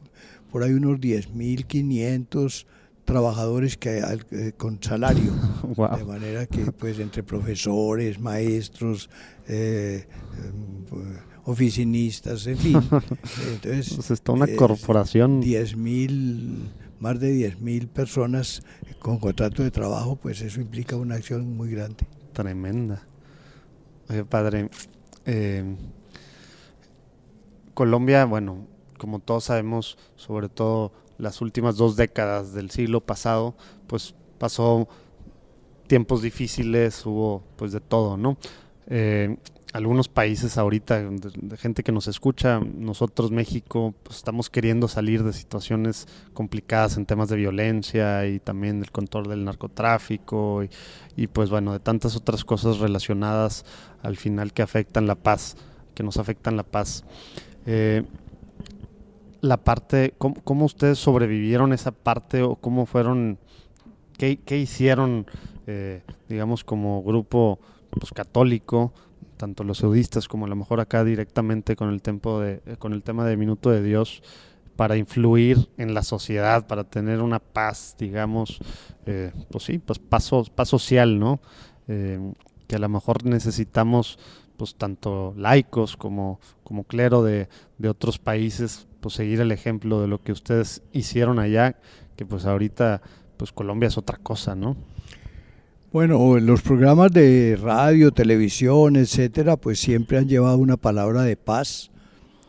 por ahí unos 10.500 trabajadores que al- eh, con salario, de manera que pues entre profesores, maestros, eh, em, oficinistas, en fin, entonces Pues está una eh, corporación 10 mil, más de 10 mil personas con contrato de trabajo, pues eso implica una acción muy grande. tremenda. Oye, padre, eh, Colombia, bueno, como todos sabemos, sobre todo las últimas dos décadas del siglo pasado, pues pasó tiempos difíciles, hubo pues de todo, ¿no? Eh, algunos países ahorita, de, gente que nos escucha, nosotros México, pues estamos queriendo salir de situaciones complicadas en temas de violencia y también del control del narcotráfico y, y pues bueno, de tantas otras cosas relacionadas al final que afectan la paz, que nos afectan la paz. Eh, la parte, ¿cómo, cómo ustedes sobrevivieron esa parte o cómo fueron, qué, qué hicieron, eh, digamos, como grupo pues, católico, tanto los eudistas como a lo mejor acá directamente con el, tempo de, eh, con el tema de Minuto de Dios, para influir en la sociedad, para tener una paz, digamos, pues sí, pues paz, paz social, ¿no? Que a lo mejor necesitamos, pues tanto laicos como, como clero de, de otros países, pues seguir el ejemplo de lo que ustedes hicieron allá, que pues ahorita, pues Colombia es otra cosa, ¿no? Bueno, los programas de radio, televisión, etcétera, pues siempre han llevado una palabra de paz,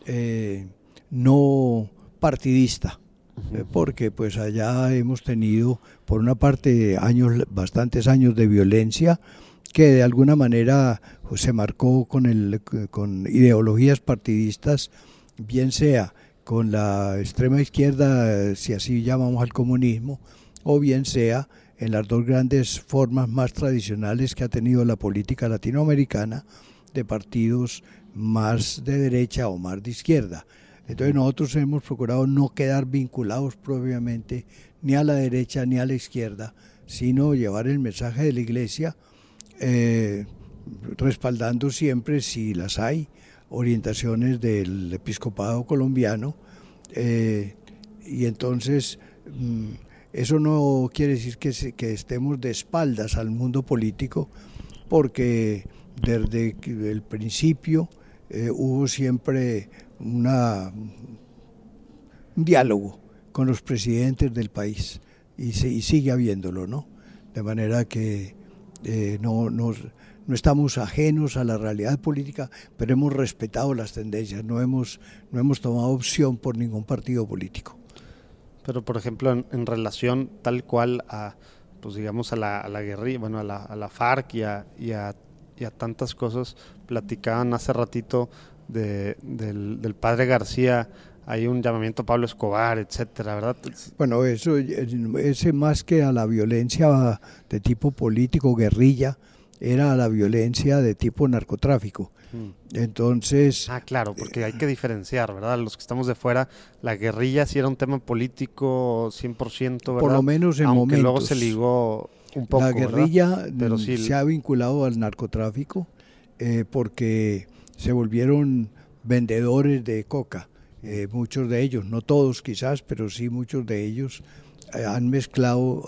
eh, no partidista, eh, porque pues allá hemos tenido, por una parte, años, bastantes años de violencia que de alguna manera se marcó con, el, con ideologías partidistas, bien sea con la extrema izquierda, si así llamamos al comunismo, o bien sea en las dos grandes formas más tradicionales que ha tenido la política latinoamericana de partidos más de derecha o más de izquierda. Entonces nosotros hemos procurado no quedar vinculados propiamente ni a la derecha ni a la izquierda, sino llevar el mensaje de la iglesia eh, respaldando siempre, si las hay, orientaciones del episcopado colombiano. Eh, y entonces mm, eso no quiere decir que, estemos de espaldas al mundo político, porque desde el principio eh, hubo siempre un diálogo con los presidentes del país y, y sigue habiéndolo, ¿no? De manera que eh, no, no, estamos ajenos a la realidad política, pero hemos respetado las tendencias, no hemos, no hemos tomado opción por ningún partido político. Pero, por ejemplo, en, en relación tal cual a, pues digamos, a la, a la guerrilla, bueno, a la, a la FARC y a, y, a, y a, tantas cosas, platicaban hace ratito de, del, del, padre García hay un llamamiento a Pablo Escobar, etcétera, ¿verdad? Bueno, eso, ese más que a la violencia de tipo político, guerrilla, era a la violencia de tipo narcotráfico. Mm. Entonces... Ah, claro, porque hay que diferenciar, ¿verdad? Los que estamos de fuera, la guerrilla sí era un tema político 100%, ¿verdad? Por lo menos en Aunque luego se ligó un poco, La guerrilla se ha vinculado al narcotráfico eh, porque se volvieron vendedores de coca. Eh, muchos de ellos, no todos quizás, pero sí muchos de ellos eh, han mezclado,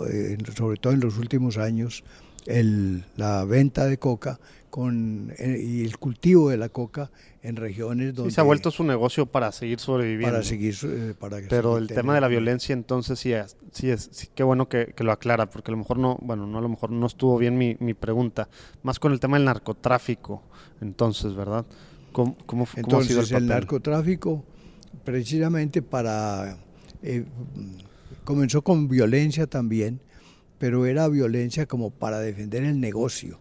sobre todo en los últimos años, el, la venta de coca con, y el cultivo de la coca en regiones donde... se ha vuelto su negocio para seguir sobreviviendo. Para seguir... para Pero el tema de la violencia entonces sí es, sí es qué bueno que, lo aclara, porque a lo mejor no, bueno, no a lo mejor no estuvo bien mi, mi pregunta, más con el tema del narcotráfico, entonces, ¿verdad? ¿Cómo, cómo, entonces, ha sido el, narcotráfico, precisamente para... Eh, comenzó con violencia también, pero era violencia como para defender el negocio.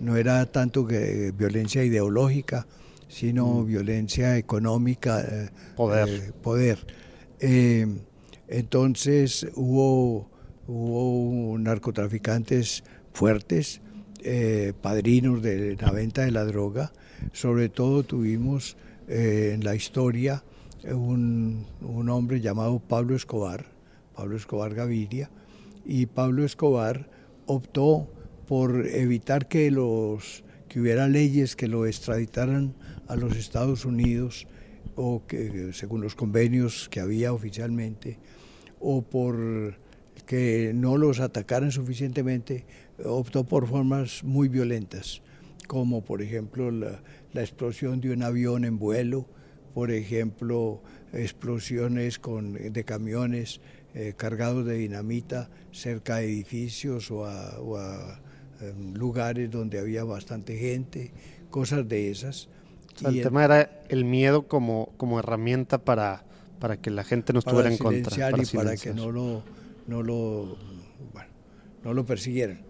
No era tanto que violencia ideológica, sino mm. violencia económica. Eh, poder. Eh, poder. Eh, entonces hubo, hubo narcotraficantes fuertes, padrinos de la venta de la droga. Sobre todo tuvimos en la historia un, un hombre llamado Pablo Escobar, Pablo Escobar Gaviria, y Pablo Escobar optó por evitar que los que hubiera leyes que lo extraditaran a los Estados Unidos o que según los convenios que había oficialmente o por que no los atacaran suficientemente, optó por formas muy violentas, como por ejemplo la, la explosión de un avión en vuelo, por ejemplo explosiones con, de camiones eh, cargados de dinamita cerca de edificios o a, em, lugares donde había bastante gente, cosas de esas. el tema era el miedo como, como herramienta para, para que la gente no estuviera en contra. Para y para que no lo, no lo, bueno, no lo persiguieran.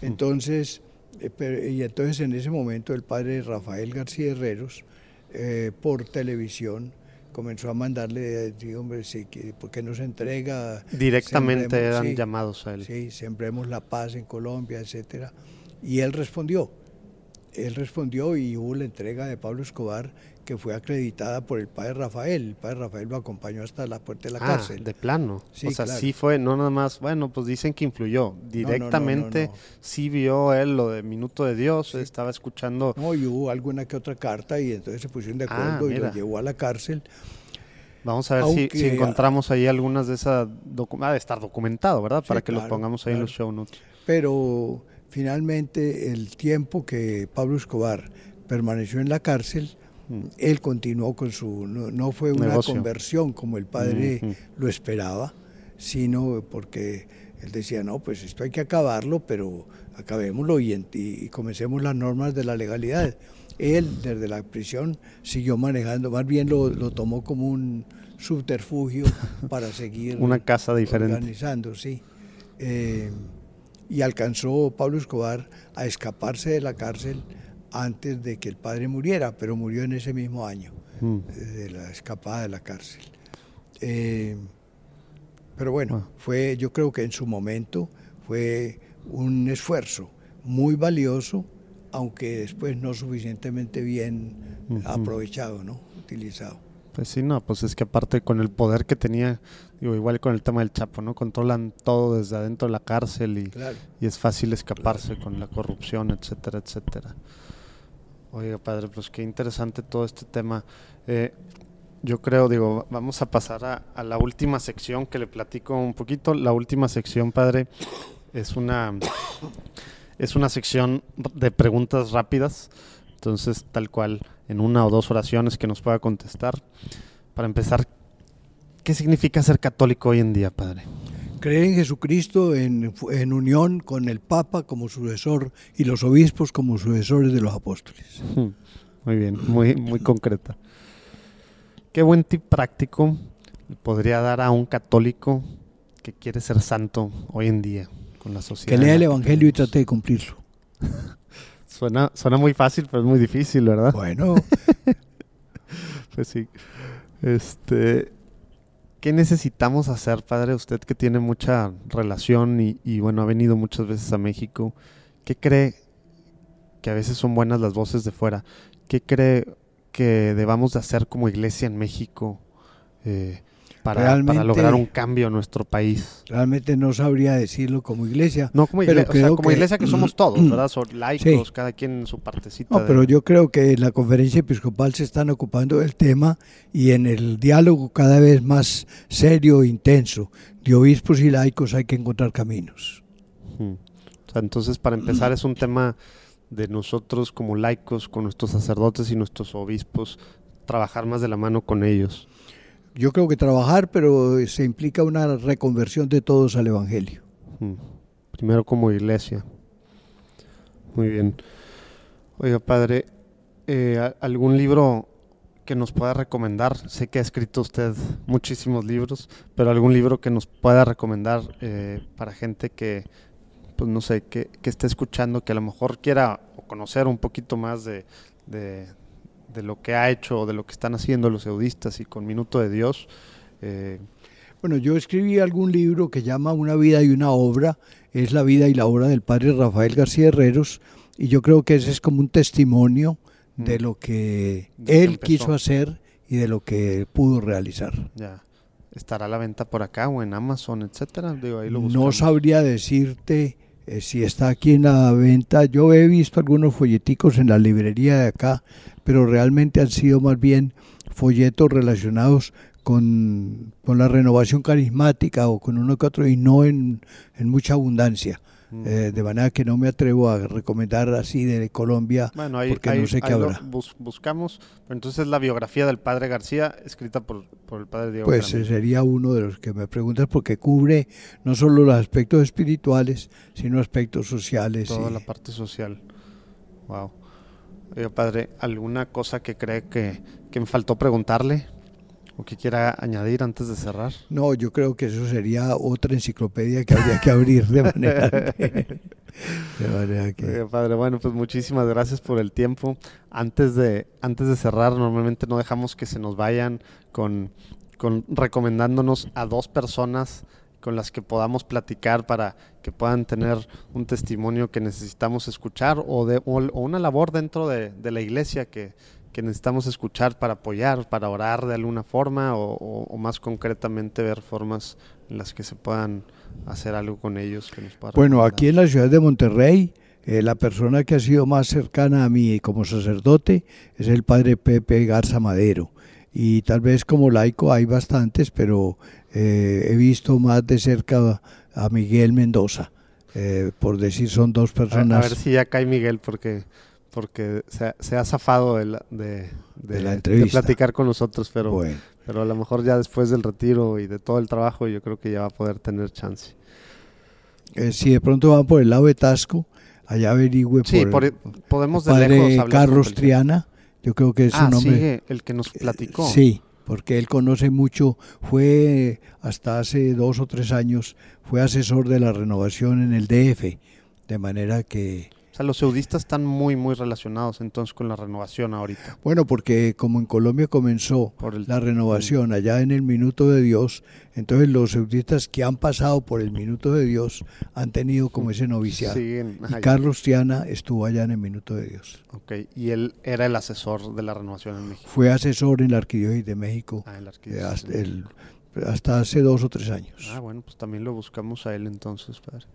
Entonces, eh, y entonces en ese momento el padre Rafael García Herreros, eh, por televisión, comenzó a mandarle, hombre, sí, ¿por qué no se entrega? Directamente eran llamados a él. Sí, sembremos la paz en Colombia, etcétera. Y él respondió, él respondió y hubo la entrega de Pablo Escobar que fue acreditada por el padre Rafael. El padre Rafael lo acompañó hasta la puerta de la ah, cárcel. De plano. Sí, o sea, sí fue, no nada más, bueno, pues dicen que influyó. Directamente sí vio él lo de Minuto de Dios, estaba escuchando. No, y hubo alguna que otra carta y entonces se pusieron de ah, acuerdo y lo llevó a la cárcel. Vamos a ver si, encontramos ahí algunas de esas. Ah, de estar documentado, ¿verdad? Para que lo pongamos ahí en los show notes. Pero finalmente, el tiempo que Pablo Escobar permaneció en la cárcel él continuó con su, no, fue una conversión como el padre lo esperaba, sino porque él decía, no, pues esto hay que acabarlo, pero acabémoslo y, y, comencemos las normas de la legalidad. Él desde la prisión siguió manejando, más bien lo, tomó como un subterfugio para seguir una casa diferente. organizando, sí. Eh, y alcanzó Pablo Escobar a escaparse de la cárcel antes de que el padre muriera, pero murió en ese mismo año, mm. de la escapada de la cárcel. Eh, pero bueno, ah. fue, yo creo que en su momento fue un esfuerzo muy valioso, aunque después no suficientemente bien aprovechado, ¿no? Utilizado. Pues sí, no, pues es que aparte con el poder que tenía, digo, igual con el tema del Chapo, ¿no? Controlan todo desde adentro de la cárcel y, y es fácil escaparse con la corrupción, etcétera, etcétera. Oiga, padre, pues qué interesante todo este tema. Eh, yo creo, digo, vamos a pasar a, la última sección que le platico un poquito. La última sección, padre, es una, es una sección de preguntas rápidas. Entonces, tal cual, en una o dos oraciones que nos pueda contestar. Para empezar, ¿qué significa ser católico hoy en día, padre? Creer en Jesucristo en, unión con el Papa como sucesor y los obispos como sucesores de los apóstoles. Hmm, muy bien, muy, muy concreta. ¿Qué buen tip práctico podría dar a un católico que quiere ser santo hoy en día con la sociedad? Que lea el Evangelio y trate de cumplirlo. suena, suena muy fácil, pero es muy difícil, ¿verdad? Bueno. pues sí. Este, ¿qué necesitamos hacer, padre? Usted que tiene mucha relación y, bueno, ha venido muchas veces a México, ¿qué cree que a veces son buenas las voces de fuera? ¿Qué cree que debamos de hacer como iglesia en México eh, para, para, lograr un cambio en nuestro país? Realmente no sabría decirlo como iglesia. No como, igle o sea, como que, iglesia que somos todos, ¿verdad? Son laicos, sí. cada quien en su partecita. No, de... pero yo creo que en la conferencia episcopal se están ocupando del tema y en el diálogo cada vez más serio e intenso de obispos y laicos hay que encontrar caminos. Hmm. O sea, entonces, para empezar, es un tema de nosotros como laicos, con nuestros sacerdotes y nuestros obispos, trabajar más de la mano con ellos. Yo creo que trabajar, pero se implica una reconversión de todos al Evangelio. Primero como iglesia. Muy bien. Oiga, padre, eh, ¿algún libro que nos pueda recomendar? Sé que ha escrito usted muchísimos libros, pero algún libro que nos pueda recomendar eh, para gente que, pues no sé, que, que, esté escuchando, que a lo mejor quiera conocer un poquito más de, de, lo que ha hecho o de lo que están haciendo los eudistas y con Minuto de Dios. Eh, bueno, yo escribí algún libro que llama Una vida y una obra, es la vida y la obra del padre Rafael García Herreros, y yo creo que ese es como un testimonio mm. de lo que él que quiso hacer y de lo que pudo realizar. Ya. ¿Estará a la venta por acá o en Amazon, etcétera? Digo, ahí lo no sabría decirte eh, si está aquí en la venta. Yo he visto algunos folleticos en la librería de acá, pero realmente han sido más bien folletos relacionados con, con la renovación carismática o con uno que otro y no en, en mucha abundancia. Eh, de manera que no me atrevo a recomendar así de Colombia bueno, ahí, porque ahí, no sé qué habrá. Bus, buscamos, pero entonces la biografía del padre García escrita por, por el padre Diego. Pues Grande. sería uno de los que me preguntas porque cubre no solo los aspectos espirituales, sino aspectos sociales. Toda y... la parte social. Wow. Oiga, padre, ¿alguna cosa que cree que, que me faltó preguntarle? ¿O que quiera añadir antes de cerrar? No, yo creo que eso sería otra enciclopedia que habría que abrir de manera que... De manera que... Oye, padre, bueno, pues muchísimas gracias por el tiempo. Antes de, antes de cerrar, normalmente no dejamos que se nos vayan con, con recomendándonos a dos personas con las que podamos platicar para que puedan tener un testimonio que necesitamos escuchar o, de, o, o una labor dentro de, de la iglesia que, que necesitamos escuchar para apoyar, para orar de alguna forma o, o, más concretamente ver formas en las que se puedan hacer algo con ellos. Que nos bueno, aquí en la ciudad de Monterrey, eh, la persona que ha sido más cercana a mí como sacerdote es el padre Pepe Garza Madero. Y tal vez como laico hay bastantes, pero eh, he visto más de cerca a, Miguel Mendoza. Eh, por decir, son dos personas. A, ver si ya cae Miguel, porque porque se, se, ha zafado de la, de, de, de la entrevista. de platicar con nosotros, pero, bueno. pero a lo mejor ya después del retiro y de todo el trabajo, yo creo que ya va a poder tener chance. Eh, si de pronto van por el lado de Tasco, allá averigüe sí, por, podemos de padre lejos Carlos Triana, yo creo que es ah, un hombre. Sí, el que nos platicó. Eh, sí, porque él conoce mucho, fue hasta hace dos o tres años, fue asesor de la renovación en el DF, de manera que o sea, los eudistas están muy, muy relacionados entonces con la renovación ahorita. Bueno, porque como en Colombia comenzó el... la renovación allá en el Minuto de Dios, entonces los eudistas que han pasado por el Minuto de Dios han tenido como ese noviciado. Sí, y Carlos Tiana estuvo allá en el Minuto de Dios. Ok, y él era el asesor de la renovación en México. Fue asesor en la Arquidiócesis de México ah, el eh, hasta, el, hasta hace dos o tres años. Ah, bueno, pues también lo buscamos a él entonces, padre.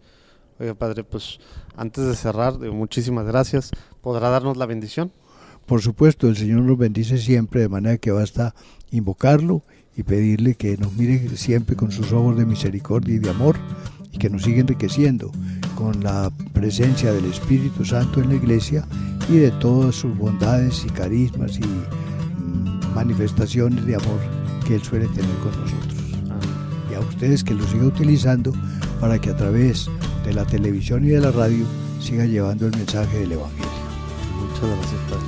Oiga, padre, pues antes de cerrar, muchísimas gracias. ¿Podrá darnos la bendición? Por supuesto, el Señor nos bendice siempre, de manera que basta invocarlo y pedirle que nos mire siempre con sus ojos de misericordia y de amor y que nos siga enriqueciendo con la presencia del Espíritu Santo en la iglesia y de todas sus bondades y carismas y mmm, manifestaciones de amor que Él suele tener con nosotros. A ustedes que lo siga utilizando para que a través de la televisión y de la radio siga llevando el mensaje del Evangelio. Muchas gracias, Padre.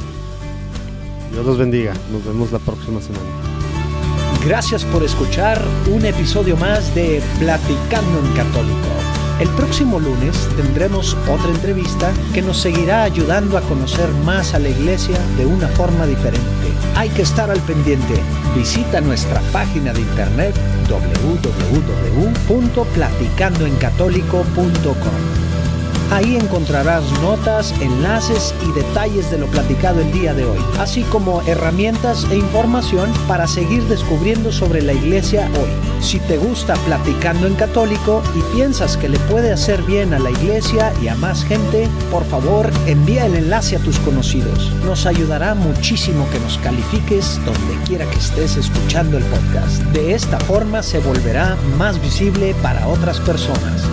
Dios los bendiga. Nos vemos la próxima semana. Gracias por escuchar un episodio más de Platicando en Católico. El próximo lunes tendremos otra entrevista que nos seguirá ayudando a conocer más a la iglesia de una forma diferente Hay que estar al pendiente. Visita nuestra página de internet www.platicandoencatólico.com. Ahí encontrarás notas, enlaces y detalles de lo platicado el día de hoy, así como herramientas e información para seguir descubriendo sobre la iglesia hoy. Si te gusta Platicando en Católico y piensas que le puede hacer bien a la iglesia y a más gente, por favor envía el enlace a tus conocidos. Nos ayudará muchísimo que nos califiques donde quiera que estés escuchando el podcast. De esta forma se volverá más visible para otras personas.